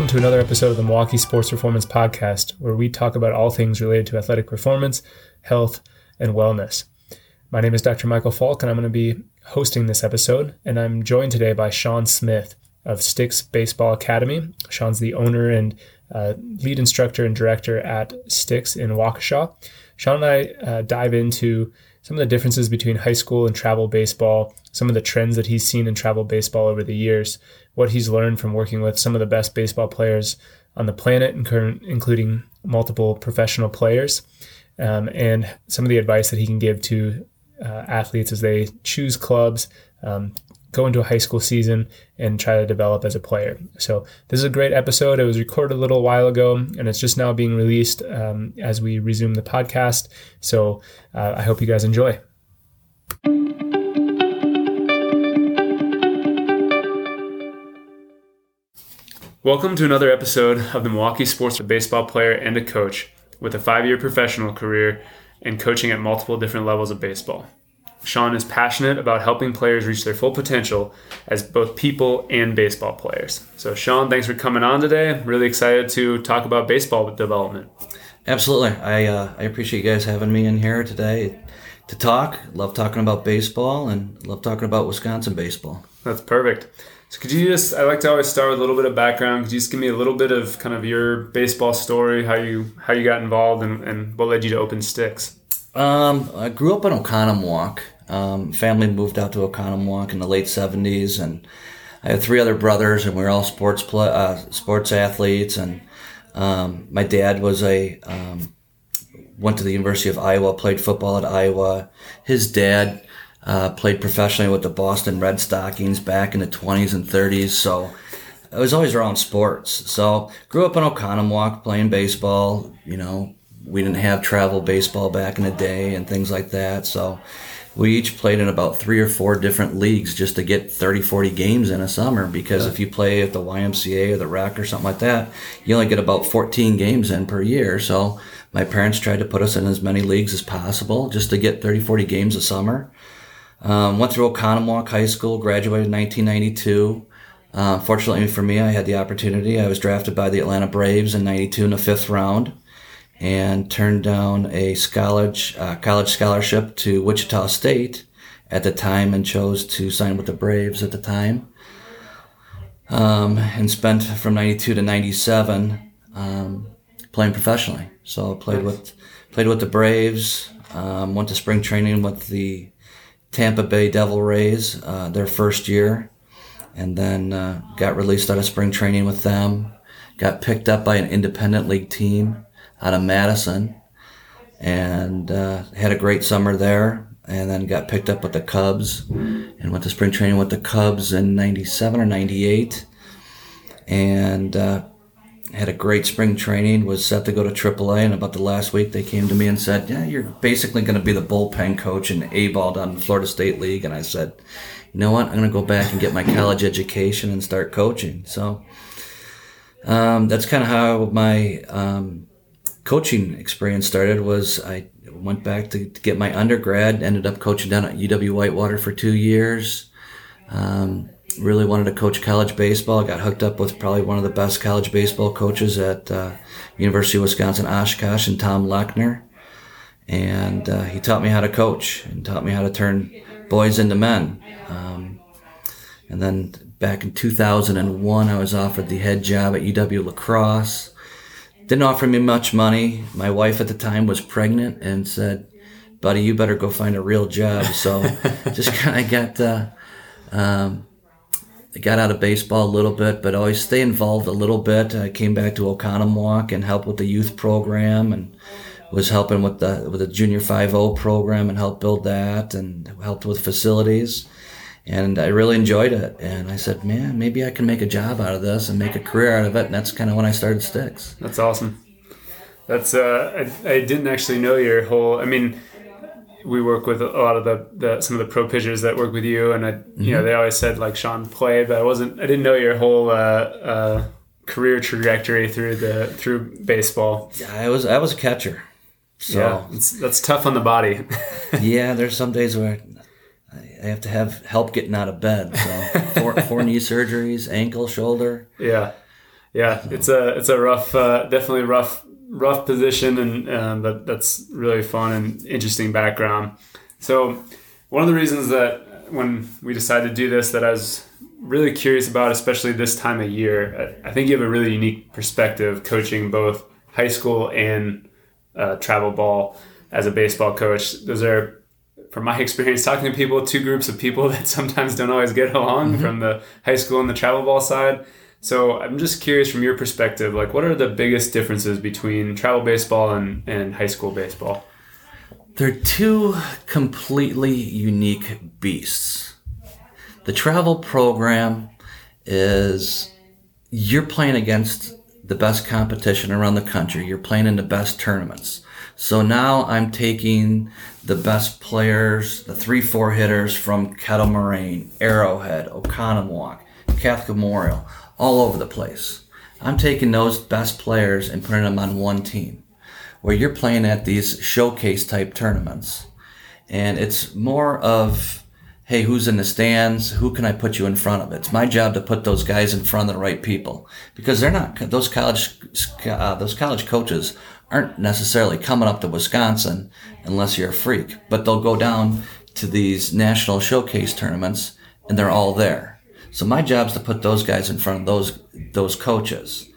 Welcome to another episode of the Milwaukee Sports Performance Podcast, where we talk about all things related to athletic performance, health, and wellness. My name is Dr. Michael Falk, and I'm going to be hosting this episode. And I'm joined today by Sean Smith of STiKS Baseball Academy. Sean's the owner and uh, lead instructor and director at STiKS in Waukesha. Sean and I uh, dive into some of the differences between high school and travel baseball, some of the trends that he's seen in travel baseball over the years, what he's learned from working with some of the best baseball players on the planet, including multiple professional players, um, and some of the advice that he can give to uh, athletes as they choose clubs, um, go into a high school season, and try to develop as a player. So, this is a great episode. It was recorded a little while ago, and it's just now being released um, as we resume the podcast. So, uh, I hope you guys enjoy. Welcome to another episode of the Milwaukee Sports for Baseball Player and a Coach with a five year professional career and coaching at multiple different levels of baseball. Sean is passionate about helping players reach their full potential as both people and baseball players. So, Sean, thanks for coming on today. I'm really excited to talk about baseball development. Absolutely. I, uh, I appreciate you guys having me in here today to talk. Love talking about baseball and love talking about Wisconsin baseball. That's perfect. So could you just? I like to always start with a little bit of background. Could you just give me a little bit of kind of your baseball story, how you how you got involved, and, and what led you to Open STiKS? Um, I grew up in Oconomowoc. Um, family moved out to Oconomowoc in the late '70s, and I had three other brothers, and we were all sports play, uh, sports athletes. And um, my dad was a um, went to the University of Iowa, played football at Iowa. His dad uh, played professionally with the Boston Red Stockings back in the 20s and 30s. So I was always around sports. So grew up in Oconomowoc playing baseball. You know, we didn't have travel baseball back in the day and things like that. So we each played in about three or four different leagues just to get 30, 40 games in a summer. Because yeah. if you play at the YMCA or the Rec or something like that, you only get about 14 games in per year. So my parents tried to put us in as many leagues as possible just to get 30, 40 games a summer. Um, went through Oconomowoc High School, graduated in 1992. Uh, fortunately for me, I had the opportunity. I was drafted by the Atlanta Braves in 92 in the fifth round and turned down a college, uh, college scholarship to Wichita State at the time and chose to sign with the Braves at the time. Um, and spent from 92 to 97 um, playing professionally. So played with played with the Braves, um, went to spring training with the Tampa Bay Devil Rays uh, their first year, and then uh, got released out of spring training with them. Got picked up by an independent league team out of Madison, and uh, had a great summer there. And then got picked up with the Cubs, and went to spring training with the Cubs in '97 or '98, and uh, had a great spring training, was set to go to AAA, and about the last week they came to me and said, "Yeah, you're basically going to be the bullpen coach in A ball down in Florida State League." And I said, "You know what? I'm going to go back and get my college education and start coaching." So um, that's kind of how my um, coaching experience started. Was I went back to, to, get my undergrad, ended up coaching down at UW Whitewater for two years. Um, really wanted to coach college baseball. Got hooked up with probably one of the best college baseball coaches at uh, University of Wisconsin Oshkosh and Tom Lechnir. And uh, he taught me how to coach and taught me how to turn boys into men. Um, and then back in 2001, I was offered the head job at UW La Crosse. Didn't offer me much money. My wife at the time was pregnant and said, buddy, you better go find a real job. So just kind of got, uh, um, I got out of baseball a little bit, but always stay involved a little bit. I came back to Oconomowoc and helped with the youth program and was helping with the with the junior 5 program and helped build that and helped with facilities. And I really enjoyed it. And I said, man, maybe I can make a job out of this and make a career out of it. And that's kind of when I started STiKS. That's awesome. That's uh, I, I didn't actually know your whole. I mean, we work with a lot of the, the some of the pro pitchers that work with you, and I, mm-hmm. you know, mm-hmm. they always said like Sean played, but I wasn't. I didn't know your whole uh, uh, career trajectory through the through baseball. Yeah, I was I was a catcher. So yeah, that's tough on the body. yeah, there's some days where I have to have help getting out of bed. So four, four knee surgeries, ankle, shoulder. Yeah. Yeah, it's a it's a rough, uh, definitely rough rough position, and uh, but that's really fun and interesting background. So one of the reasons that when we decided to do this, that I was really curious about, especially this time of year, I think you have a really unique perspective coaching both high school and uh, travel ball as a baseball coach. Those are, from my experience talking to people, two groups of people that sometimes don't always get along mm-hmm. from the high school and the travel ball side. So I'm just curious from your perspective, like what are the biggest differences between travel baseball and, and high school baseball? They're two completely unique beasts. The travel program is you're playing against the best competition around the country. You're playing in the best tournaments. So now I'm taking the best players, the three, four hitters from Kettle Moraine, Arrowhead, Oconomowoc, Catholic Memorial, all over the place. I'm taking those best players and putting them on one team where you're playing at these showcase type tournaments. And it's more of, hey, who's in the stands? Who can I put you in front of? It's my job to put those guys in front of the right people because they're not, those college, uh, those college coaches aren't necessarily coming up to Wisconsin unless you're a freak, but they'll go down to these national showcase tournaments and they're all there. So my job is to put those guys in front of those those coaches.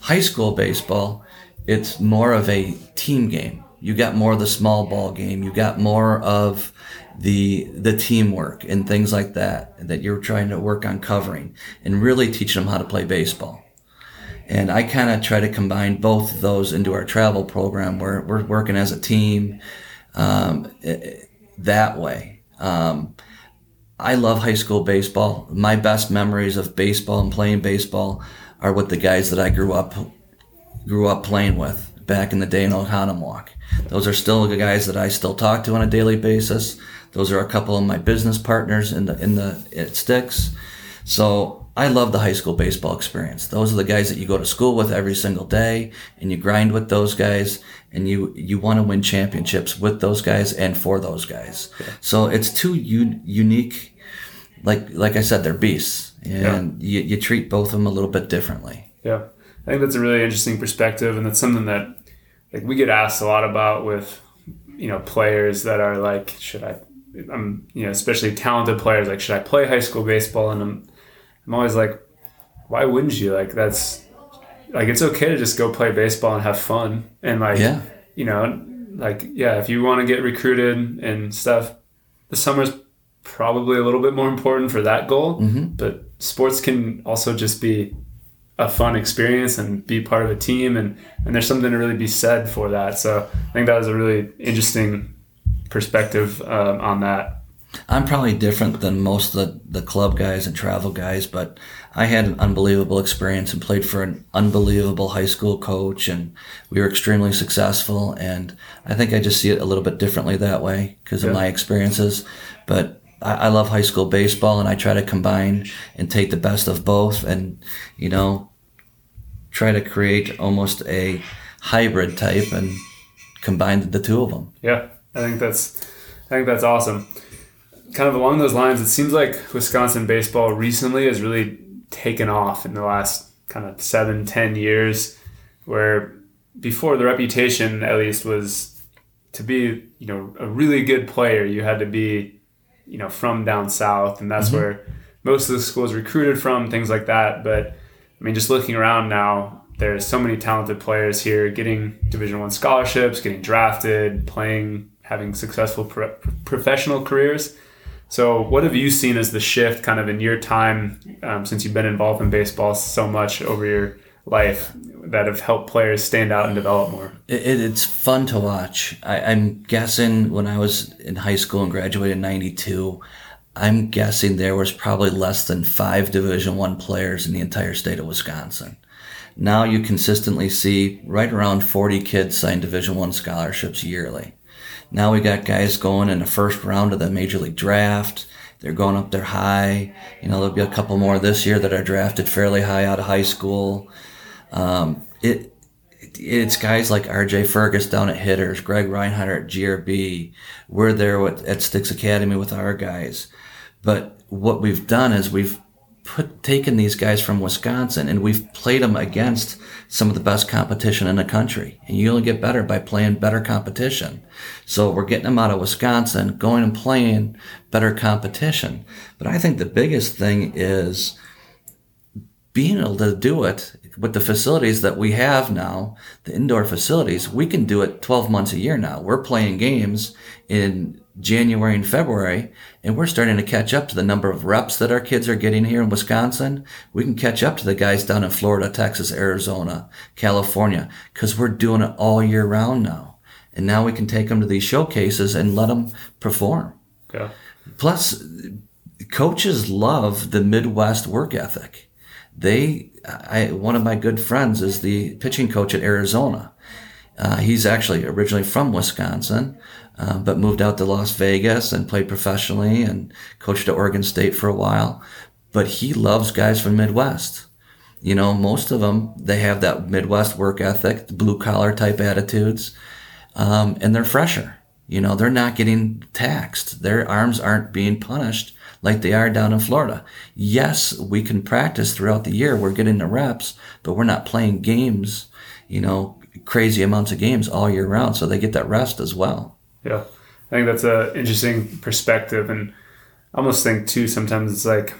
High school baseball, it's more of a team game. You got more of the small ball game. You got more of the the teamwork and things like that that you're trying to work on covering and really teaching them how to play baseball. And I kind of try to combine both of those into our travel program where we're working as a team um, that way. Um, I love high school baseball. My best memories of baseball and playing baseball are with the guys that I grew up grew up playing with back in the day in Oconomowoc. Those are still the guys that I still talk to on a daily basis. Those are a couple of my business partners in the in the it sticks. So I love the high school baseball experience. Those are the guys that you go to school with every single day and you grind with those guys and you, you want to win championships with those guys and for those guys. Yeah. So it's two u- unique, like, like I said, they're beasts and yeah. you, you treat both of them a little bit differently. Yeah. I think that's a really interesting perspective. And that's something that like we get asked a lot about with, you know, players that are like, should I, I'm, you know, especially talented players, like, should I play high school baseball? And I'm, I'm always like, why wouldn't you? Like that's like it's okay to just go play baseball and have fun and like yeah. you know like yeah if you want to get recruited and stuff the summer's probably a little bit more important for that goal mm-hmm. but sports can also just be a fun experience and be part of a team and and there's something to really be said for that so i think that was a really interesting perspective um, on that I'm probably different than most of the, the club guys and travel guys, but I had an unbelievable experience and played for an unbelievable high school coach, and we were extremely successful. And I think I just see it a little bit differently that way because yeah. of my experiences. But I, I love high school baseball, and I try to combine and take the best of both, and you know, try to create almost a hybrid type and combine the two of them. Yeah, I think that's I think that's awesome kind of along those lines, it seems like Wisconsin baseball recently has really taken off in the last kind of seven, ten years, where before the reputation at least was to be, you know, a really good player, you had to be, you know, from down south, and that's mm-hmm. where most of the schools recruited from, things like that. But I mean, just looking around now, there's so many talented players here getting Division One scholarships, getting drafted, playing, having successful pro- professional careers. So, what have you seen as the shift kind of in your time um, since you've been involved in baseball so much over your life that have helped players stand out and develop more? It, it's fun to watch. I, I'm guessing when I was in high school and graduated in 92, I'm guessing there was probably less than five Division One players in the entire state of Wisconsin. Now you consistently see right around 40 kids sign Division One scholarships yearly. Now we got guys going in the first round of the major league draft. They're going up there high. You know, there'll be a couple more this year that are drafted fairly high out of high school. Um, it, it's guys like RJ Fergus down at hitters, Greg Reinhard at GRB. We're there with, at STiKS Academy with our guys. But what we've done is we've put taken these guys from Wisconsin and we've played them against some of the best competition in the country. And you only get better by playing better competition. So we're getting them out of Wisconsin, going and playing better competition. But I think the biggest thing is being able to do it with the facilities that we have now, the indoor facilities, we can do it 12 months a year now. We're playing games in January and February, and we're starting to catch up to the number of reps that our kids are getting here in Wisconsin. We can catch up to the guys down in Florida, Texas, Arizona, California, because we're doing it all year round now. And now we can take them to these showcases and let them perform. Yeah. Plus, coaches love the Midwest work ethic. They, I, one of my good friends is the pitching coach at Arizona. Uh, he's actually originally from Wisconsin, uh, but moved out to Las Vegas and played professionally and coached at Oregon State for a while. But he loves guys from Midwest. You know, most of them, they have that Midwest work ethic, blue collar type attitudes, um, and they're fresher. You know, they're not getting taxed. Their arms aren't being punished like they are down in Florida. Yes, we can practice throughout the year. We're getting the reps, but we're not playing games, you know, crazy amounts of games all year round. So they get that rest as well. Yeah. I think that's an interesting perspective. And I almost think, too, sometimes it's like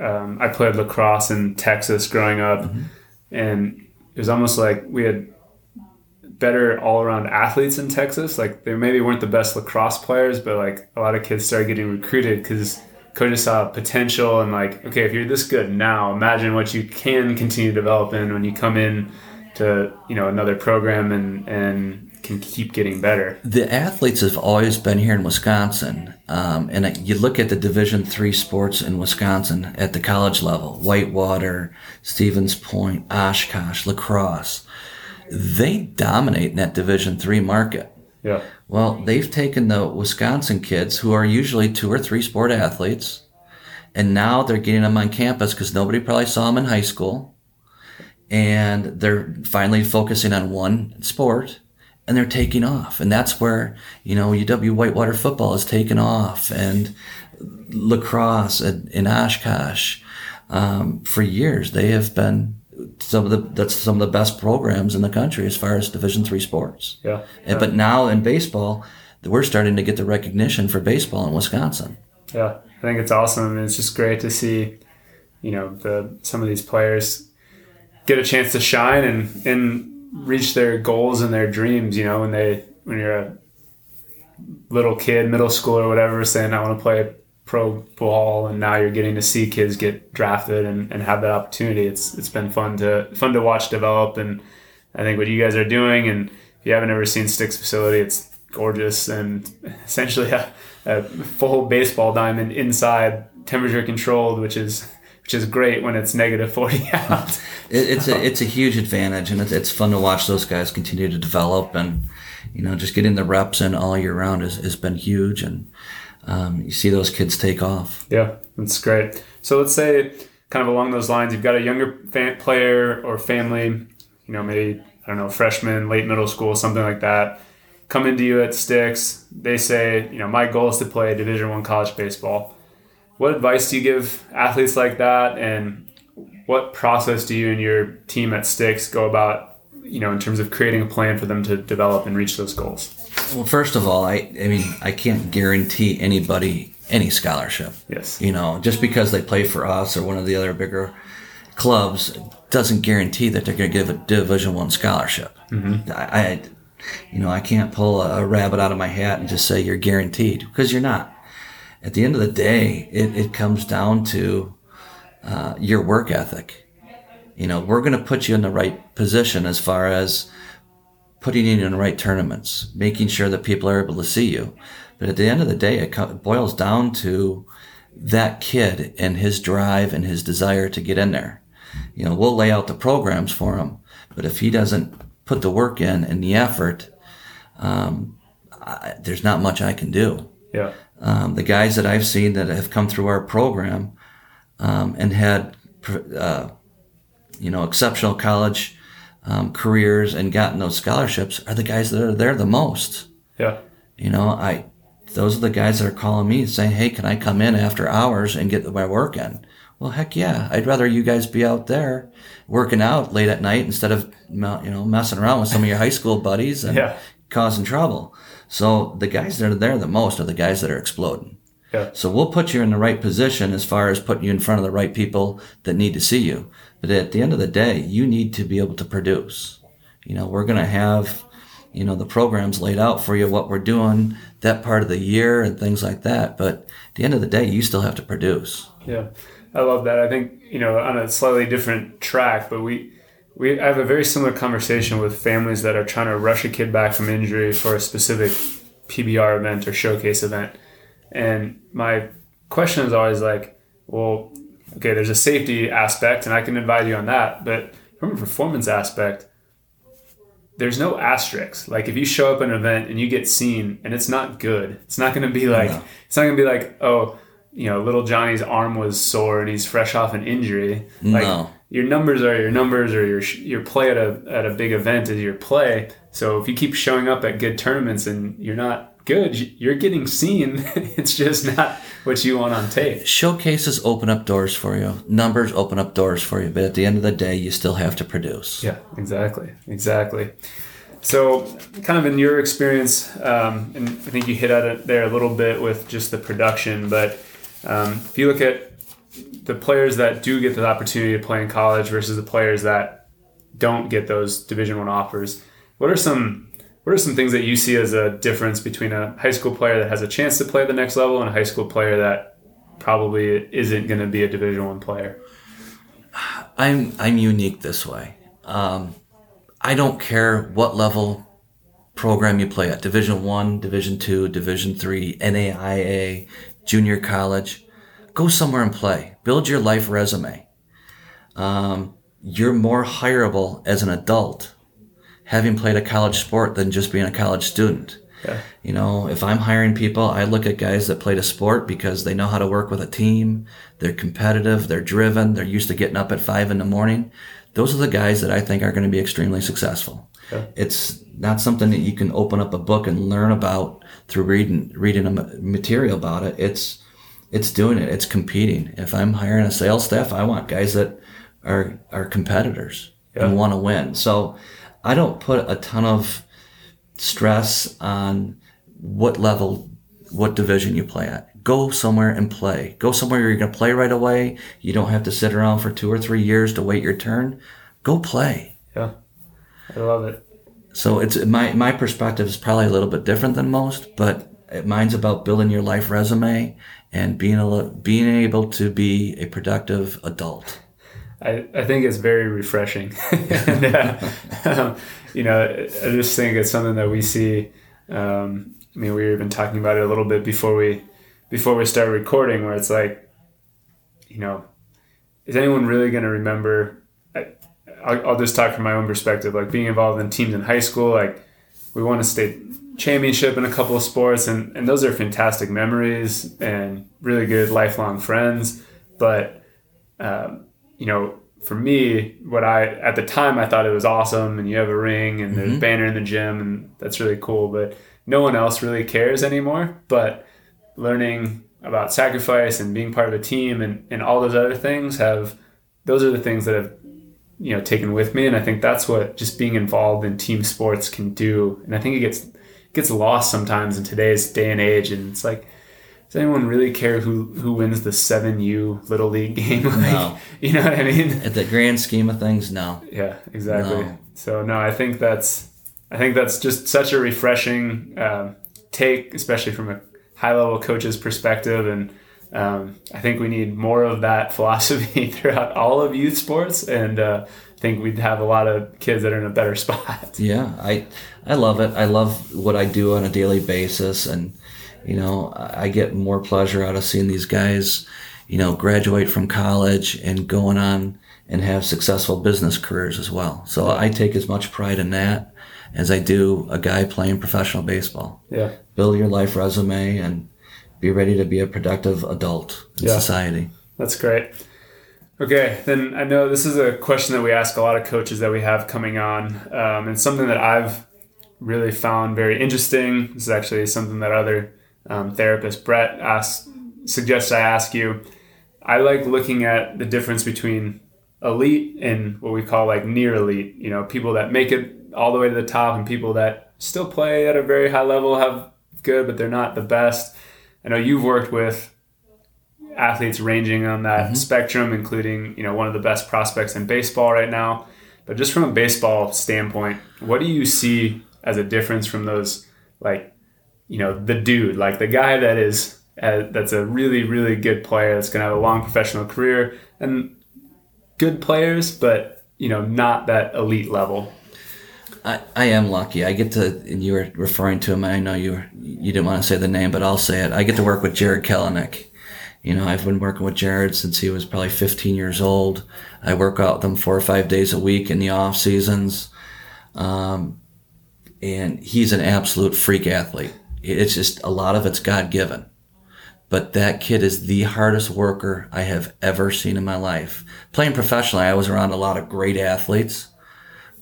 um, I played lacrosse in Texas growing up, mm-hmm. and it was almost like we had better all around athletes in Texas. Like they maybe weren't the best lacrosse players, but like a lot of kids started getting recruited because coaches saw potential and like, okay, if you're this good now, imagine what you can continue to develop in when you come in to you know another program and and can keep getting better. The athletes have always been here in Wisconsin, um, and you look at the Division three sports in Wisconsin at the college level: Whitewater, Stevens Point, Oshkosh, La Crosse. They dominate in that Division three market. Yeah. Well, they've taken the Wisconsin kids who are usually two or three sport athletes, and now they're getting them on campus because nobody probably saw them in high school, and they're finally focusing on one sport and they're taking off. And that's where, you know, UW Whitewater football is taking off and lacrosse in Oshkosh. Um, for years, they have been some of the, that's some of the best programs in the country as far as division three sports. Yeah. And, but now in baseball, we're starting to get the recognition for baseball in Wisconsin. Yeah. I think it's awesome. It's just great to see, you know, the, some of these players get a chance to shine and, and reach their goals and their dreams. You know, when they when you're a little kid, middle school or whatever, saying I want to play pro ball, and now you're getting to see kids get drafted and, and have that opportunity. It's it's been fun to fun to watch develop, and I think what you guys are doing, and if you haven't ever seen STiKS facility, it's gorgeous and essentially a, a full baseball diamond inside, temperature controlled, which is which is great when it's negative 40 out. it, it's a it's a huge advantage, and it's, it's fun to watch those guys continue to develop, and you know, just getting the reps in all year round has, has been huge, and um, you see those kids take off. Yeah, that's great. So let's say, kind of along those lines, you've got a younger fan, player or family, you know, maybe I don't know, freshman, late middle school, something like that. Come into you at STiKS. They say, you know, my goal is to play Division One college baseball what advice do you give athletes like that, and what process do you and your team at STiKS go about, you know, in terms of creating a plan for them to develop and reach those goals? Well, first of all, I, I mean, I can't guarantee anybody any scholarship. Yes. You know, just because they play for us or one of the other bigger clubs doesn't guarantee that they're going to give a Division One scholarship. Mm-hmm. I, I, you know, I can't pull a rabbit out of my hat and just say you're guaranteed because you're not at the end of the day, it, it comes down to uh, your work ethic. You know, we're going to put you in the right position as far as putting you in the right tournaments, making sure that people are able to see you. But at the end of the day, it boils down to that kid and his drive and his desire to get in there. You know, we'll lay out the programs for him, but if he doesn't put the work in and the effort, um, I, there's not much I can do. Yeah um, the guys that I've seen that have come through our program um, and had, uh, you know, exceptional college um, careers and gotten those scholarships are the guys that are there the most. Yeah. You know, I those are the guys that are calling me saying, "Hey, can I come in after hours and get my work in?" Well, heck yeah. I'd rather you guys be out there working out late at night instead of, you know, messing around with some of your high school buddies and Yeah. causing trouble. So the guys that are there the most are the guys that are exploding. Yeah. So we'll put you in the right position as far as putting you in front of the right people that need to see you. But at the end of the day, you need to be able to produce. You know, we're going to have, you know, the programs laid out for you, what we're doing that part of the year and things like that. But at the end of the day, you still have to produce. Yeah, I love that. I think you know on a slightly different track, but we we I have a very similar conversation with families that are trying to rush a kid back from injury for a specific PBR event or showcase event, and my question is always like, well, okay, there's a safety aspect, and I can advise you on that, but from a performance aspect. There's no asterisks. Like if you show up at an event and you get seen and it's not good, it's not going to be like No. it's not going to be like oh you know, little Johnny's arm was sore and he's fresh off an injury. Like No. Your numbers are your numbers, or your your play at a at a big event is your play. So if you keep showing up at good tournaments and you're not good, you're getting seen. it's just not what you want on tape. Showcases open up doors for you. Numbers open up doors for you. But at the end of the day, you still have to produce. Yeah, exactly, exactly. So, kind of in your experience, um, and I think you hit at it there a little bit with just the production, but um, if you look at the players that do get the opportunity to play in college versus the players that don't get those Division One offers, what are some what are some things that you see as a difference between a high school player that has a chance to play at the next level and a high school player that probably isn't going to be a Division One player? I'm I'm unique this way. Um, I don't care what level program you play at Division One, Division Two, Division Three, NAIA, junior college. Go somewhere and play. Build your life resume. Um, you're more hireable as an adult having played a college sport than just being a college student. Yeah. You know, if I'm hiring people, I look at guys that played a sport because they know how to work with a team. They're competitive. They're driven. They're used to getting up at five in the morning. Those are the guys that I think are going to be extremely successful. Yeah. It's not something that you can open up a book and learn about through reading reading a material about it. It's it's doing it. It's competing. If I'm hiring a sales staff, I want guys that are are competitors Yeah. and want to win. So I don't put a ton of stress on what level, what division you play at. Go somewhere and play. Go somewhere you're going to play right away. You don't have to sit around for two or three years to wait your turn. Go play. Yeah, I love it. So it's my my perspective is probably a little bit different than most, but mine's about building your life resume and being able being able to be a productive adult. I, I think it's very refreshing. and, uh, um, you know, I just think it's something that we see. Um, I mean, we were even talking about it a little bit before we before we start recording, where it's like, you know, is anyone really going to remember? I, I'll, I'll just talk from my own perspective. Like being involved in teams in high school, like we won a state championship in a couple of sports, and and those are fantastic memories and really good lifelong friends. But um, you know, for me, what I at the time I thought it was awesome, and you have a ring and there's a banner in the gym, and that's really cool. But no one else really cares anymore. But learning about sacrifice and being part of a team and, and all those other things have those are the things that have you know taken with me and i think that's what just being involved in team sports can do and i think it gets gets lost sometimes in today's day and age and it's like does anyone really care who who wins the 7u little league game like, No. you know what i mean At the grand scheme of things, no. yeah exactly No. so no i think that's i think that's just such a refreshing um, take especially from a high level coach's perspective and um, i think we need more of that philosophy throughout all of youth sports and uh, think we'd have a lot of kids that are in a better spot Yeah, I I love it. I love what I do on a daily basis, and you know, I get more pleasure out of seeing these guys, you know, graduate from college and going on and have successful business careers as well. So I take as much pride in that as I do a guy playing professional baseball. yeah Build your life resume and be ready to be a productive adult in Yeah. society. That's great. Okay, then I know this is a question that we ask a lot of coaches that we have coming on, um, and something that I've really found very interesting. This is actually something that other um, therapist Brett asked, suggests I ask you. I like looking at the difference between elite and what we call like near elite. You know, people that make it all the way to the top and people that still play at a very high level, have good, but they're not the best. I know you've worked with athletes ranging on that mm-hmm. spectrum, including you know one of the best prospects in baseball right now. But just from a baseball standpoint, what do you see as a difference from those like you know the dude, like the guy that is uh, that's a really really good player that's going to have a long professional career and good players, but you know not that elite level. I, I am lucky. I get to, and you were referring to him. I know you were, you didn't want to say the name, but I'll say it. I get to work with Jarred Kelenic. You know, I've been working with Jarred since he was probably 15 years old. I work out with him four or five days a week in the off seasons. Um, and he's an absolute freak athlete. It's just a lot of it's God given. But that kid is the hardest worker I have ever seen in my life. Playing professionally, I was around a lot of great athletes,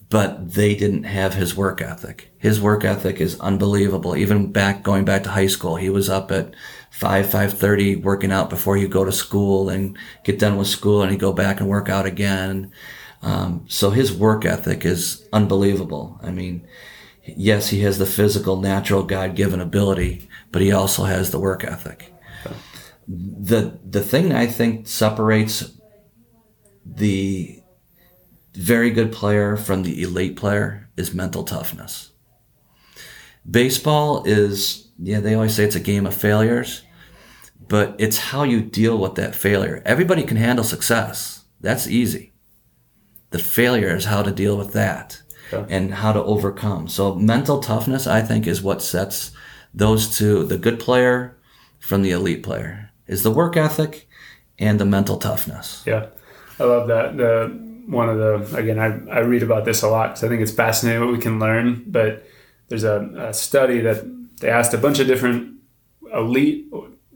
but they didn't have his work ethic. His work ethic is unbelievable. Even back, going back to high school, he was up at 5, 5.30 working out before you go to school and get done with school and he'd go back and work out again. Um, so his work ethic is unbelievable. I mean, yes, he has the physical, natural, God-given ability, but he also has the work ethic. The, the thing I think separates the very good player from the elite player is mental toughness. Baseball is yeah, they always say it's a game of failures, but it's how you deal with that failure. Everybody can handle success. That's easy. The failure is how to deal with that yeah. and how to overcome. So mental toughness, I think, is what sets those two, the good player from the elite player, is the work ethic and the mental toughness. Yeah. I love that. The one of the again, I, I read about this a lot because I think it's fascinating what we can learn. But there's a, a study that they asked a bunch of different elite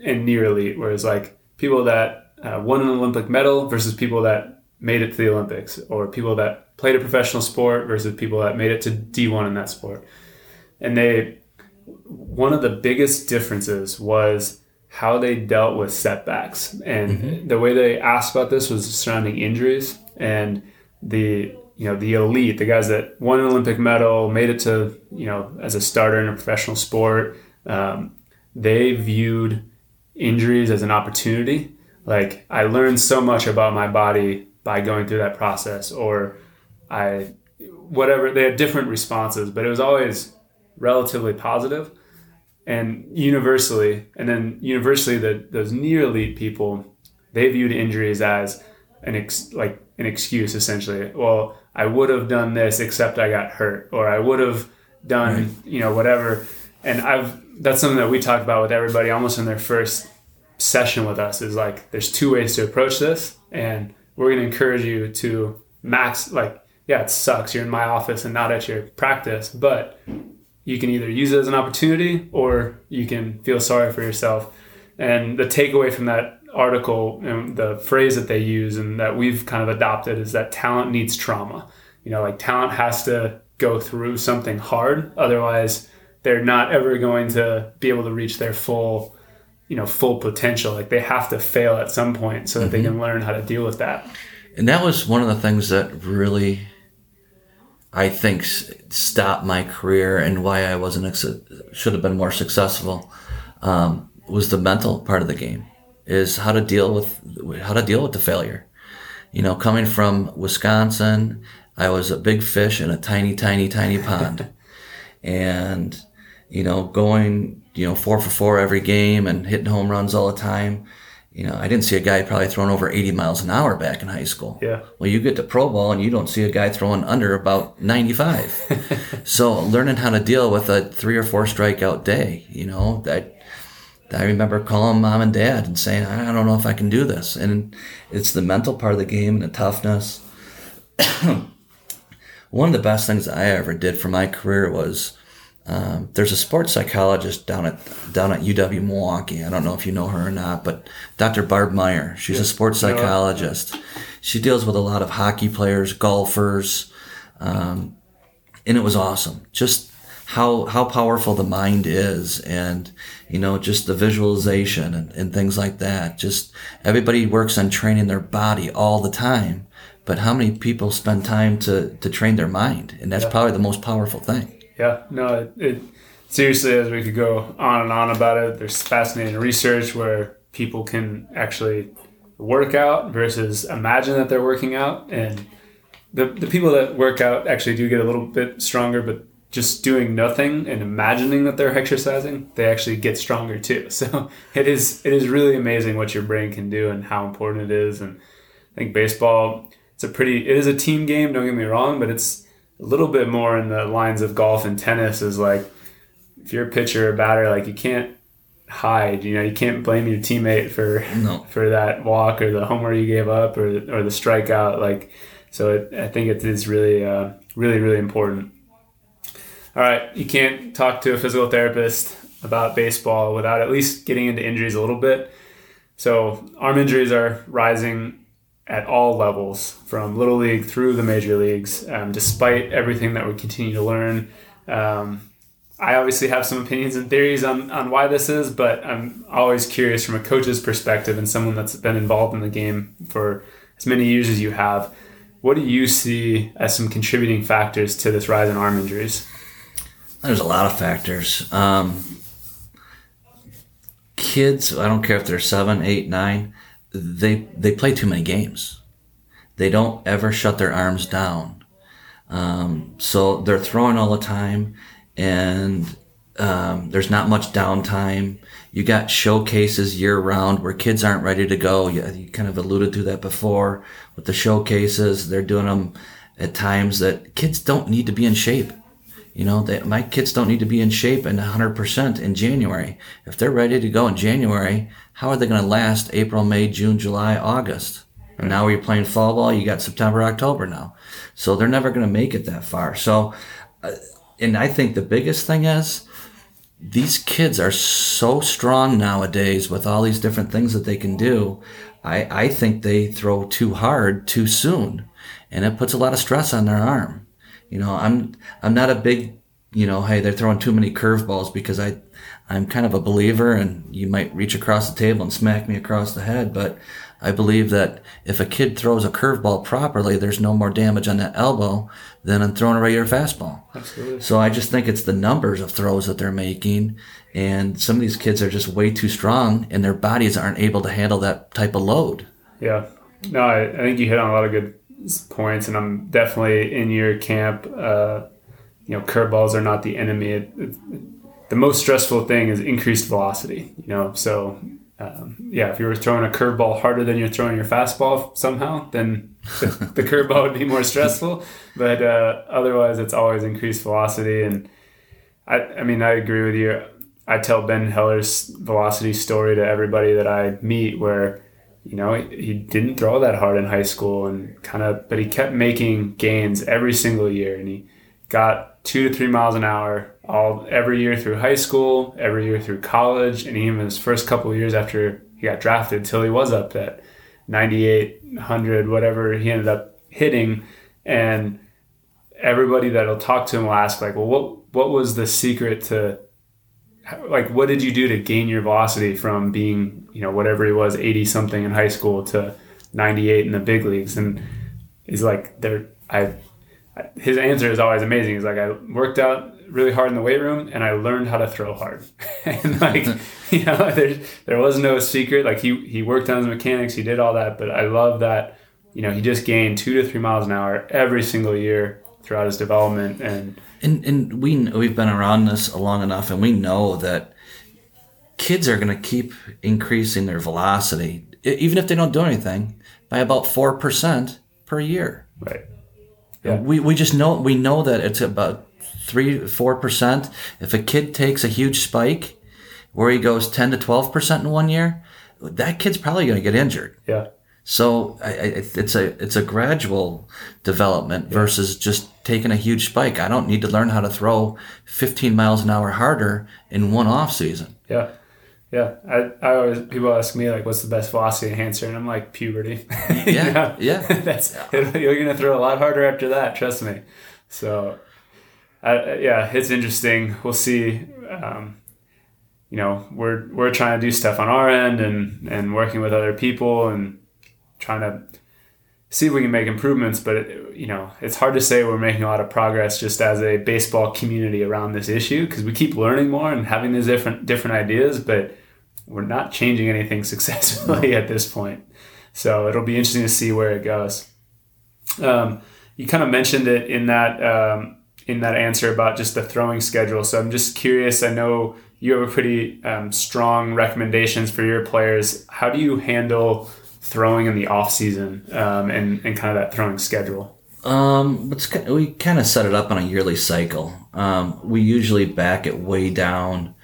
and near elite, whereas like people that uh, won an Olympic medal versus people that made it to the Olympics, or people that played a professional sport versus people that made it to D1 in that sport. And they, one of the biggest differences was how they dealt with setbacks. And mm-hmm. the way they asked about this was surrounding injuries and the you know the elite, the guys that won an Olympic medal, made it to you know as a starter in a professional sport. Um, they viewed injuries as an opportunity. Like I learned so much about my body by going through that process, or I whatever. They had different responses, but it was always relatively positive and universally. And then universally, the those near elite people they viewed injuries as an ex, like an excuse essentially. Well, I would have done this except I got hurt, or I would have done right. you know whatever. And I've that's something that we talk about with everybody almost in their first session with us is like there's two ways to approach this, and we're going to encourage you to max like yeah it sucks you're in my office and not at your practice, but you can either use it as an opportunity or you can feel sorry for yourself. And the takeaway from that article and the phrase that they use and that we've kind of adopted is that talent needs trauma. You know, like talent has to go through something hard, otherwise they're not ever going to be able to reach their full, you know, full potential. Like they have to fail at some point so that mm-hmm. they can learn how to deal with that. And that was one of the things that really I think stopped my career and why I wasn't should have been more successful um, was the mental part of the game is how to deal with how to deal with the failure. You know, coming from Wisconsin, I was a big fish in a tiny, tiny, tiny pond, and you know, going you know four for four every game and hitting home runs all the time. You know, I didn't see a guy probably throwing over 80 miles an hour back in high school. Yeah. Well, you get to pro ball and you don't see a guy throwing under about 95. so learning how to deal with a three or four strikeout day, you know, that I remember calling mom and dad and saying, I don't know if I can do this. And it's the mental part of the game and the toughness. One of the best things I ever did for my career was um, there's a sports psychologist down at down at UW Milwaukee. I don't know if you know her or not, but Dr. Barb Meyer. She's yeah. a sports psychologist. She deals with a lot of hockey players, golfers, um, and it was awesome. Just how how powerful the mind is and you know just the visualization and, and things like that just everybody works on training their body all the time but how many people spend time to to train their mind and that's Yeah. probably the most powerful thing Yeah, no, it, it seriously, as we could go on and on about it, there's fascinating research where people can actually work out versus imagine that they're working out. And the, the people that work out actually do get a little bit stronger, but just doing nothing and imagining that they're exercising, they actually get stronger too. So it is it is really amazing what your brain can do and how important it is. And I think baseball, it's a pretty it is a team game, don't get me wrong, but it's a little bit more in the lines of golf and tennis is like if you're a pitcher or batter, like you can't hide. You know, you can't blame your teammate for No. for that walk or the homer you gave up or or the strikeout. Like, so it, I think it is really uh, really really important. All right, you can't talk to a physical therapist about baseball without at least getting into injuries a little bit. So arm injuries are rising at all levels, from little league through the major leagues. Um, despite everything that we continue to learn, um, I obviously have some opinions and theories on, on why this is, but I'm always curious from a coach's perspective and someone that's been involved in the game for as many years as you have. What do you see as some contributing factors to this rise in arm injuries? There's a lot of factors. Um, kids, I don't care if they're seven, eight, nine, they they play too many games. They don't ever shut their arms down. Um, so they're throwing all the time, and um, there's not much downtime. You got showcases year round where kids aren't ready to go. You, you kind of alluded to that before with the showcases. They're doing them at times that kids don't need to be in shape. You know, my kids don't need to be in shape and 100% in January. If they're ready to go in January, how are they going to last April, May, June, July, August? And now you're playing fall ball, you got September, October now. So they're never going to make it that far. So, uh, and I think the biggest thing is these kids are so strong nowadays with all these different things that they can do. I, I think they throw too hard too soon and it puts a lot of stress on their arm. You know, I'm I'm not a big, you know, hey, they're throwing too many curveballs because I I'm kind of a believer and you might reach across the table and smack me across the head, but I believe that if a kid throws a curveball properly, there's no more damage on that elbow than in throwing a regular fastball. Absolutely. So I just think it's the numbers of throws that they're making. And some of these kids are just way too strong and their bodies aren't able to handle that type of load. Yeah. No, I, I think you hit on a lot of good points, and I'm definitely in your camp. Uh, you know, curveballs are not the enemy. It, it, the most stressful thing is increased velocity. You know, so um, yeah, if you were throwing a curveball harder than you're throwing your fastball somehow, then the, the curveball would be more stressful. But uh, otherwise, it's always increased velocity. And I, I mean, I agree with you. I tell Ben Heller's velocity story to everybody that I meet, where you know he, didn't throw that hard in high school, and kind of, but he kept making gains every single year, and he got two to three miles an hour all every year through high school, every year through college, and even his first couple of years after he got drafted, till he was up at 98, 100, whatever he ended up hitting, and everybody that'll talk to him will ask like, well, what what was the secret to like what did you do to gain your velocity from being you know whatever he was 80 something in high school to 98 in the big leagues? And he's like there I I- his answer is always amazing. He's like I worked out really hard in the weight room and I learned how to throw hard. And like mm-hmm. you know there there was no secret. Like he he worked on his mechanics. He did all that. But I love that you know he just gained 2 to 3 miles an hour every single year throughout his development and And, and we, we've been around this long enough and we know that kids are going to keep increasing their velocity, even if they don't do anything, by about 4% per year. right Yeah. We, we just know, we know that it's about three, 4%. If a kid takes a huge spike where he goes 10 to 12% in one year, that kid's probably going to get injured. yeah So I, I, it's a it's a gradual development versus just taking a huge spike. I don't need to learn how to throw 15 miles an hour harder in one off season. Yeah. Yeah. I, I always, people ask me, like, what's the best velocity enhancer? And I'm like, puberty. Yeah, yeah. That's, you're going to throw a lot harder after that. Trust me. So, uh, yeah, it's interesting. We'll see. Um, you know, we're we're trying to do stuff on our end and and working with other people and trying to see if we can make improvements. But you know, it's hard to say we're making a lot of progress just as a baseball community around this issue because we keep learning more and having these different different ideas, but we're not changing anything successfully at this point. So it'll be interesting to see where it goes. Um, you kind of mentioned it in that um, in that answer about just the throwing schedule. So I'm just curious. I know you have a pretty um, strong recommendations for your players. How do you handle throwing in the off season um, and and kind of that throwing schedule? Um, it's, we kind of set it up on a yearly cycle. Um, we usually back it way down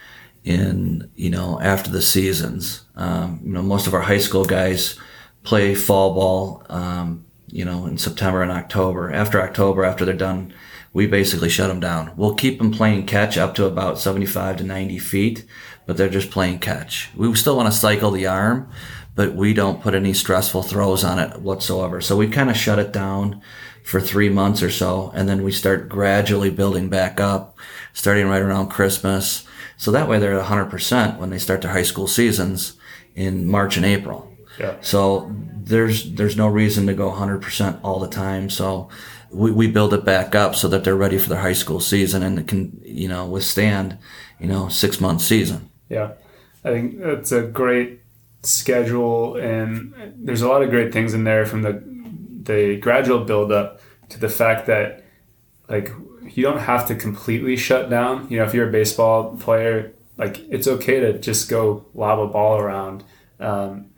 in you know after the seasons. Um, you know, most of our high school guys play fall ball. Um, you know, in September and October. After October, after they're done, we basically shut them down. We'll keep them playing catch up to about 75 to 90 feet, but they're just playing catch. We still want to cycle the arm, but we don't put any stressful throws on it whatsoever. So we kind of shut it down for three months or so, and then we start gradually building back up, starting right around Christmas. So that way they're at 100% when they start their high school seasons in March and April. Yeah. So there's there's no reason to go 100% all the time. So we, we build it back up so that they're ready for their high school season and can you know withstand you know six month season. Yeah, I think that's a great schedule, and there's a lot of great things in there from the the gradual build up to the fact that like you don't have to completely shut down. You know, if you're a baseball player, like it's okay to just go lob a ball around. Um,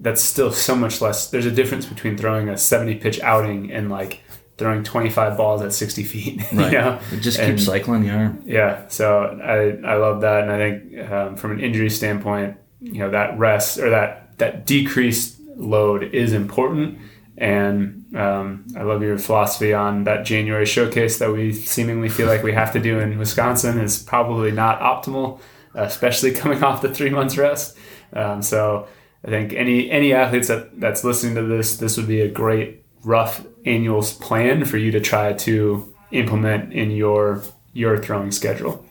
that's still so much less. There's a difference between throwing a 70 pitch outing and like throwing 25 balls at 60 feet. Right. you know? It just keeps cycling the arm. Yeah. So I, I love that. And I think um, from an injury standpoint, you know, that rest or that, that decreased load is important. And um, I love your philosophy on that January showcase that we seemingly feel like we have to do in Wisconsin is probably not optimal, especially coming off the three months rest. Um, so I think any any athletes that, that's listening to this, this would be a great rough annuals plan for you to try to implement in your your throwing schedule.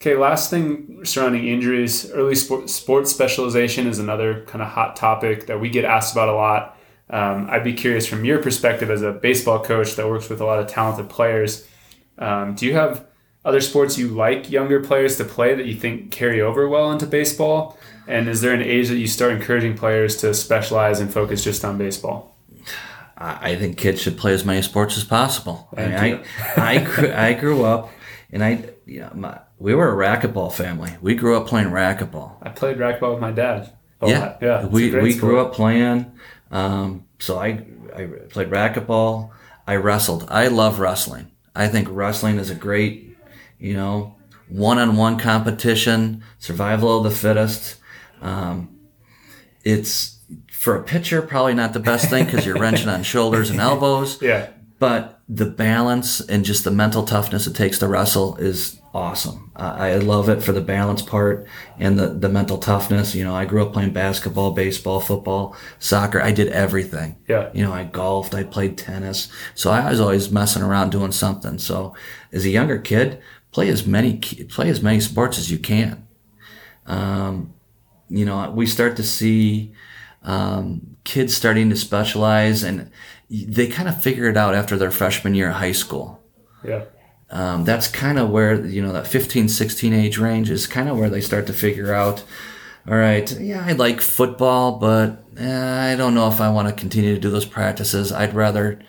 Okay, last thing surrounding injuries, early sport, sports specialization is another kind of hot topic that we get asked about a lot. Um, I'd be curious from your perspective as a baseball coach that works with a lot of talented players. Um, do you have other sports you like younger players to play that you think carry over well into baseball? And is there an age that you start encouraging players to specialize and focus just on baseball? I think kids should play as many sports as possible. I mean, I, I, grew, I grew up, and I, you know, my, we were a racquetball family. We grew up playing racquetball. I played racquetball with my dad. yeah, lot. yeah. We we sport. grew up playing. Um, so I I played racquetball. I wrestled. I love wrestling. I think wrestling is a great, you know, one-on-one competition, survival of the fittest. Um, it's for a pitcher probably not the best thing because you're wrenching on shoulders and elbows Yeah, but the balance and just the mental toughness it takes to wrestle is awesome. I I love it for the balance part and the, the mental toughness. You know, I grew up playing basketball, baseball, football, soccer. I did everything. Yeah. You know, I golfed, I played tennis. So I was always messing around doing something. So as a younger kid, play as many, play as many sports as you can. Um, you know, we start to see, um, kids starting to specialize and they kind of figure it out after their freshman year of high school. yeah, Um, that's kind of where, you know, that 15, 16 age range is kind of where they start to figure out, all right, yeah, I like football, but eh, I don't know if I want to continue to do those practices. I'd rather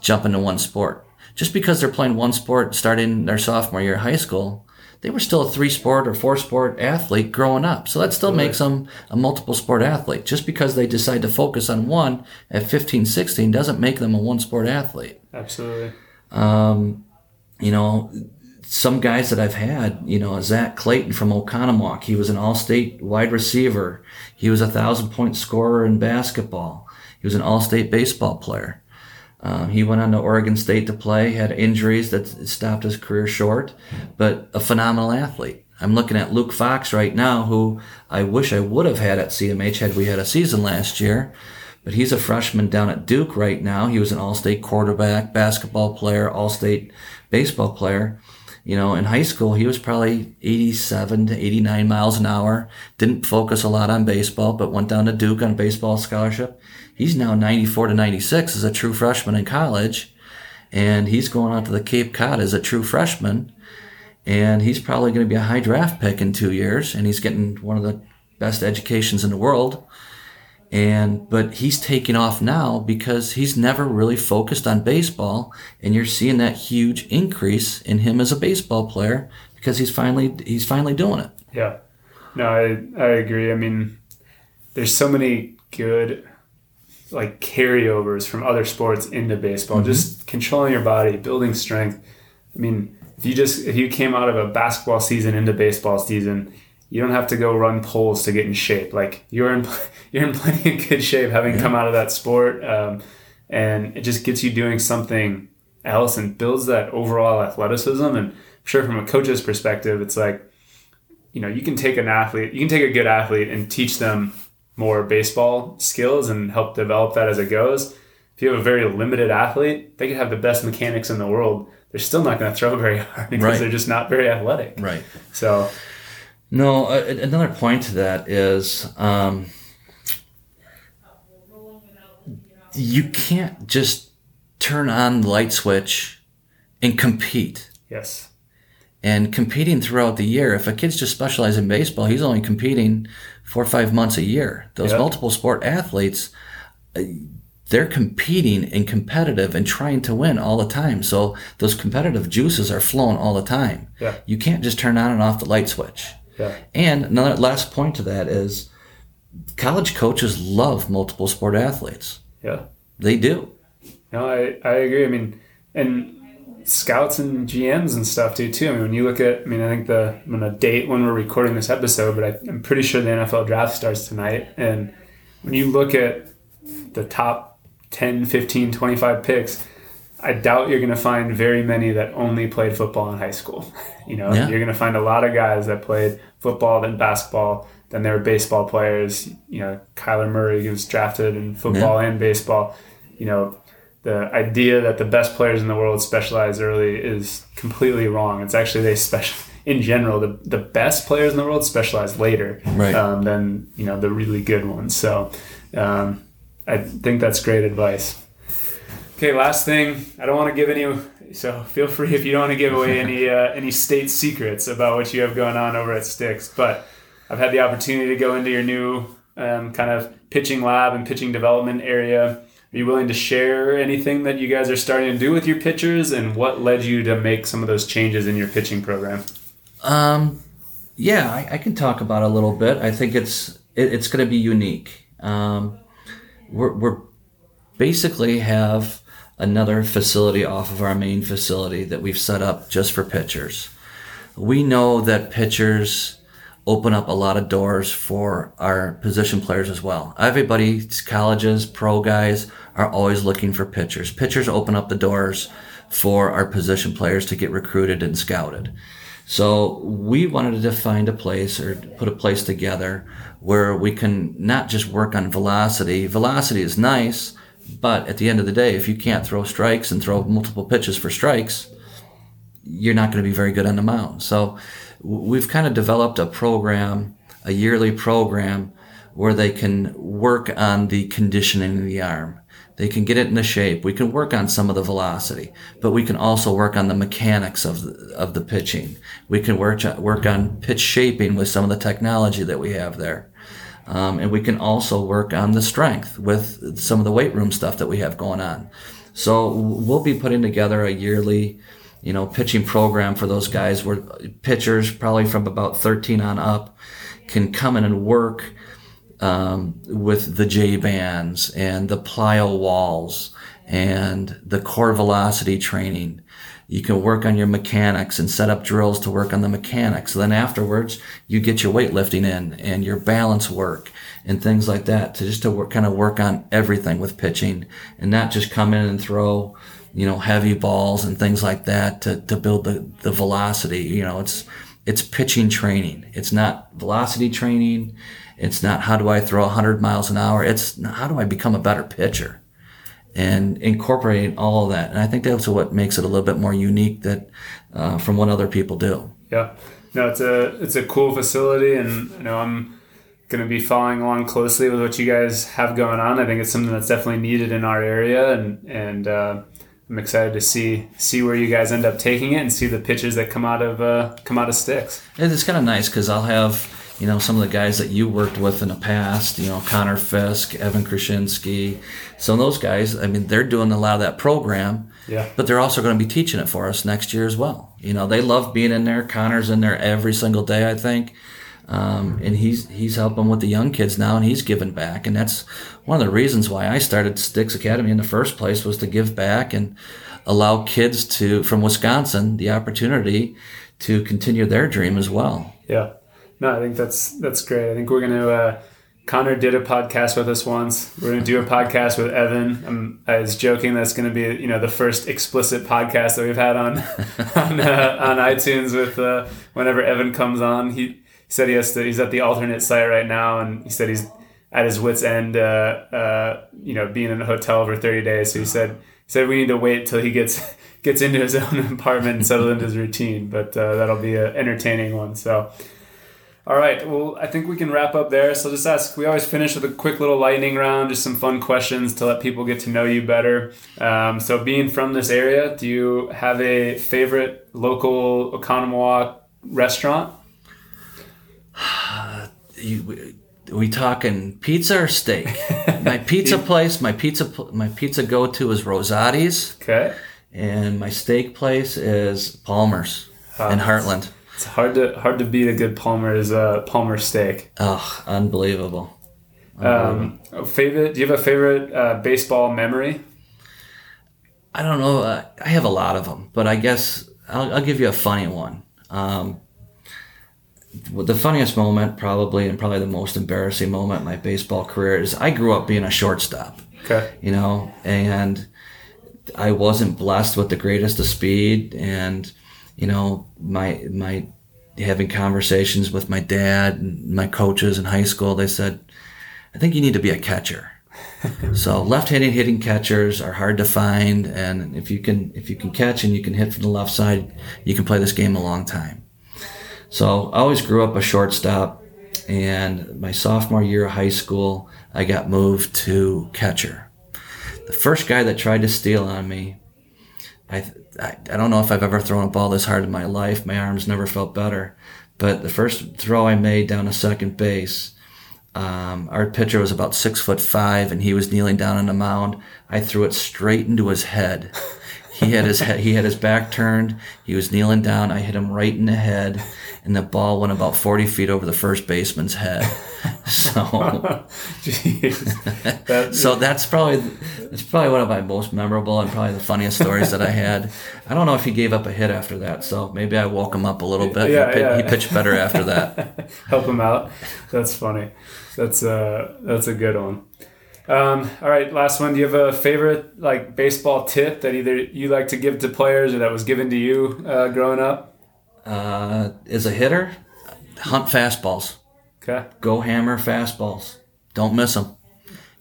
jump into one sport. Just because they're playing one sport starting their sophomore year of high school, they were still a three sport or four sport athlete growing up. So that still makes them a multiple sport athlete. Just because they decide to focus on one at 15, 16 doesn't make them a one sport athlete absolutely. You know, some guys that I've had, you know, Zach Clayton from Oconomowoc, he was an all-state wide receiver. He was a thousand point scorer in basketball. He was an all-state baseball player. Um, he went on to Oregon State to play, had injuries that stopped his career short, but a phenomenal athlete. I'm looking at Luke Fox right now, who I wish I would have had at CMH had we had a season last year. but he's a freshman down at Duke right now. He was an all-state quarterback, basketball player, all-state baseball player. You know, in high school, he was probably 87 to 89 miles an hour. Didn't focus a lot on baseball, but went down to Duke on a baseball scholarship. He's now 94 to 96 as a true freshman in college. And he's going out to the Cape Cod as a true freshman. And he's probably going to be a high draft pick in two years. And he's getting one of the best educations in the world and but he's taking off now because he's never really focused on baseball. And you're seeing that huge increase in him as a baseball player because he's finally he's finally doing it. Yeah. No i i agree. I mean there's so many good like carryovers from other sports into baseball. Mm-hmm. just controlling your body building strength. I mean if you just if you came out of a basketball season into baseball season you don't have to go run poles to get in shape. Like you're in you're in plenty of good shape having yeah. come out of that sport, um, and it just gets you doing something else and builds that overall athleticism. And I'm sure from a coach's perspective, it's like you know you can take an athlete, you can take a good athlete and teach them more baseball skills and help develop that as it goes. If you have a very limited athlete, they could have the best mechanics in the world. They're still not going to throw very hard because right. they're just not very athletic. Right. So no, another point to that is um, you can't just turn on the light switch and compete. Yes. And competing throughout the year, if a kid's just specializing in baseball, he's only competing four or five months a year. Those yep. multiple sport athletes, uh, they're competing and competitive and trying to win all the time. So those competitive juices are flowing all the time. Yeah. You can't just turn on and off the light switch. Yeah. And another last point to that is college coaches love multiple sport athletes. Yeah. They do. No, I, I agree. I mean, and scouts and GMs and stuff do too. I mean, when you look at, I mean, I think the, I'm going to date when we're recording this episode, but I, I'm pretty sure the NFL draft starts tonight. And when you look at the top 10, 15, 25 picks, I doubt you're going to find very many that only played football in high school. You know, yeah. you're going to find a lot of guys that played football, then basketball, then they were baseball players. You know, Kyler Murray was drafted in football yeah. and baseball. You know, the idea that the best players in the world specialize early is completely wrong. It's actually they special in general. The, the best players in the world specialize later right. um, than you know the really good ones. So um, I think that's great advice. Okay, last thing. I don't want to give any, so feel free if you don't want to give away any uh, any state secrets about what you have going on over at STiKS. But I've had the opportunity to go into your new um, kind of pitching lab and pitching development area. Are you willing to share anything that you guys are starting to do with your pitchers, and what led you to make some of those changes in your pitching program? Um, yeah, I, I can talk about a little bit. I think it's it, it's going to be unique. Um, we're, we're basically have another facility off of our main facility that we've set up just for pitchers. We know that pitchers open up a lot of doors for our position players as well. Everybody, colleges, pro guys are always looking for pitchers. Pitchers open up the doors for our position players to get recruited and scouted. So we wanted to find a place or put a place together where we can not just work on velocity. Velocity is nice, but at the end of the day, if you can't throw strikes and throw multiple pitches for strikes, you're not going to be very good on the mound. So we've kind of developed a program, a yearly program where they can work on the conditioning of the arm. They can get it into shape. We can work on some of the velocity, but we can also work on the mechanics of the, of the pitching. We can work, work on pitch shaping with some of the technology that we have there. Um, and we can also work on the strength with some of the weight room stuff that we have going on. So we'll be putting together a yearly, you know, pitching program for those guys where pitchers probably from about 13 on up can come in and work um, with the J bands and the plyo walls and the core velocity training you can work on your mechanics and set up drills to work on the mechanics. Then afterwards, you get your weightlifting in and your balance work and things like that to just to work, kind of work on everything with pitching and not just come in and throw, you know, heavy balls and things like that to, to build the, the velocity. You know, it's, it's pitching training. It's not velocity training. It's not how do I throw 100 miles an hour. It's how do I become a better pitcher and incorporating all of that. And I think that's what makes it a little bit more unique that uh, from what other people do. Yeah, no, it's a it's a cool facility, and you know I'm going to be following along closely with what you guys have going on. I think it's something that's definitely needed in our area, and and uh, I'm excited to see see where you guys end up taking it and see the pitches that come out of uh, come out of STiKS. It's kind of nice because I'll have you know some of the guys that you worked with in the past. You know Connor Fisk, Evan Krasinski. So those guys, I mean, they're doing a lot of that program. Yeah. But they're also going to be teaching it for us next year as well. You know, they love being in there. Connor's in there every single day, I think. Um, and he's he's helping with the young kids now, and he's giving back, and that's one of the reasons why I started STiKS Academy in the first place was to give back and allow kids to from Wisconsin the opportunity to continue their dream as well. Yeah, no, I think that's that's great. I think we're gonna. Uh, Connor did a podcast with us once. We're gonna do a podcast with Evan. I'm, I was joking that's gonna be you know the first explicit podcast that we've had on on, uh, on iTunes with uh, whenever Evan comes on. He said he has to, he's at the alternate site right now, and he said he's at his wits end, uh, uh, you know, being in a hotel for 30 days. So he said he said we need to wait till he gets gets into his own apartment and settle into his routine. But uh, that'll be an entertaining one. So. All right. Well, I think we can wrap up there. So just ask. We always finish with a quick little lightning round, just some fun questions to let people get to know you better. Um, so, being from this area, do you have a favorite local Oconomowoc restaurant? you, we talking pizza or steak? my pizza place, my pizza, my pizza go to is Rosati's. Okay. And my steak place is Palmer's uh, in Hartland. It's hard to hard to beat a good Palmer's uh, Palmer steak. Oh, unbelievable. Um, favorite? Do you have a favorite uh, baseball memory? I don't know. Uh, I have a lot of them, but I guess I'll, I'll give you a funny one. Um, the funniest moment, probably, and probably the most embarrassing moment in my baseball career is I grew up being a shortstop. Okay. You know, and I wasn't blessed with the greatest of speed, and you know, my my having conversations with my dad and my coaches in high school, they said, "I think you need to be a catcher." so left-handed hitting catchers are hard to find, and if you can if you can catch and you can hit from the left side, you can play this game a long time. So I always grew up a shortstop. And my sophomore year of high school, I got moved to catcher. The first guy that tried to steal on me, I, I, I don't know if I've ever thrown a ball this hard in my life. My arms never felt better. But the first throw I made down to second base, um, our pitcher was about six foot five, and he was kneeling down on the mound. I threw it straight into his head. He had his head, he had his back turned. He was kneeling down. I hit him right in the head, and the ball went about 40 feet over the first baseman's head. So, that, so that's probably that's probably one of my most memorable and probably the funniest stories that I had. I don't know if he gave up a hit after that, so maybe I woke him up a little bit. Yeah, he, yeah. he pitched better after that. Help him out. That's funny. That's uh that's a good one. Um, all right, last one. Do you have a favorite like baseball tip that either you like to give to players or that was given to you uh, growing up? Uh, as a hitter, hunt fastballs. Okay. Go hammer fastballs. Don't miss them.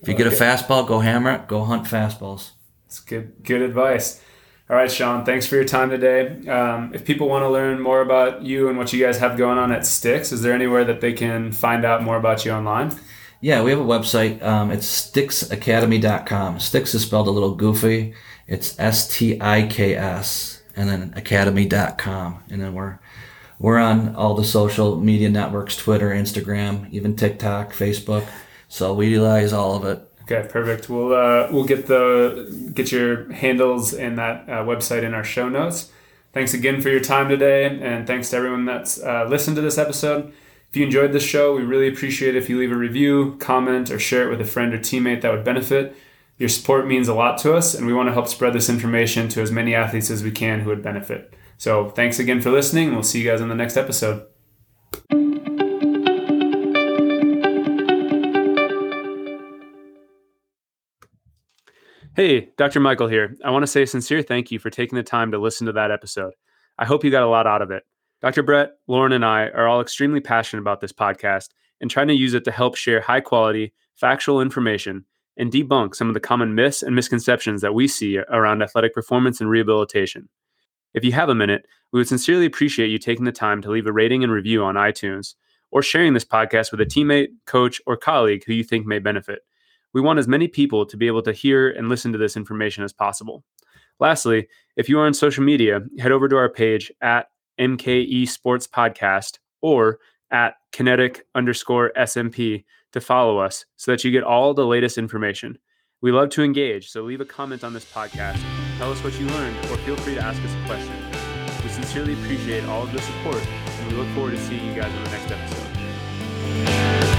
If you get a fastball, go hammer it. Go hunt fastballs. That's good. Good advice. All right, Sean. Thanks for your time today. Um, if people want to learn more about you and what you guys have going on at STiKS, is there anywhere that they can find out more about you online? Yeah, we have a website. Um, it's stiksacademy.com. STiKS is spelled a little goofy. It's S T I K S and then academy.com. And then we're we're on all the social media networks, Twitter, Instagram, even TikTok, Facebook. So we utilize all of it. Okay, perfect. We'll uh, we'll get the get your handles and that uh, website in our show notes. Thanks again for your time today, and thanks to everyone that's uh, listened to this episode. If you enjoyed this show, we really appreciate it if you leave a review, comment, or share it with a friend or teammate that would benefit. Your support means a lot to us, and we want to help spread this information to as many athletes as we can who would benefit. So, thanks again for listening, we'll see you guys in the next episode. Hey, Dr. Michael here. I want to say a sincere thank you for taking the time to listen to that episode. I hope you got a lot out of it. Dr. Brett, Lauren, and I are all extremely passionate about this podcast and trying to use it to help share high quality, factual information and debunk some of the common myths and misconceptions that we see around athletic performance and rehabilitation. If you have a minute, we would sincerely appreciate you taking the time to leave a rating and review on iTunes or sharing this podcast with a teammate, coach, or colleague who you think may benefit. We want as many people to be able to hear and listen to this information as possible. Lastly, if you are on social media, head over to our page at MKE Sports Podcast or at kinetic underscore SMP to follow us so that you get all the latest information. We love to engage, so leave a comment on this podcast, tell us what you learned, or feel free to ask us a question. We sincerely appreciate all of the support, and we look forward to seeing you guys on the next episode.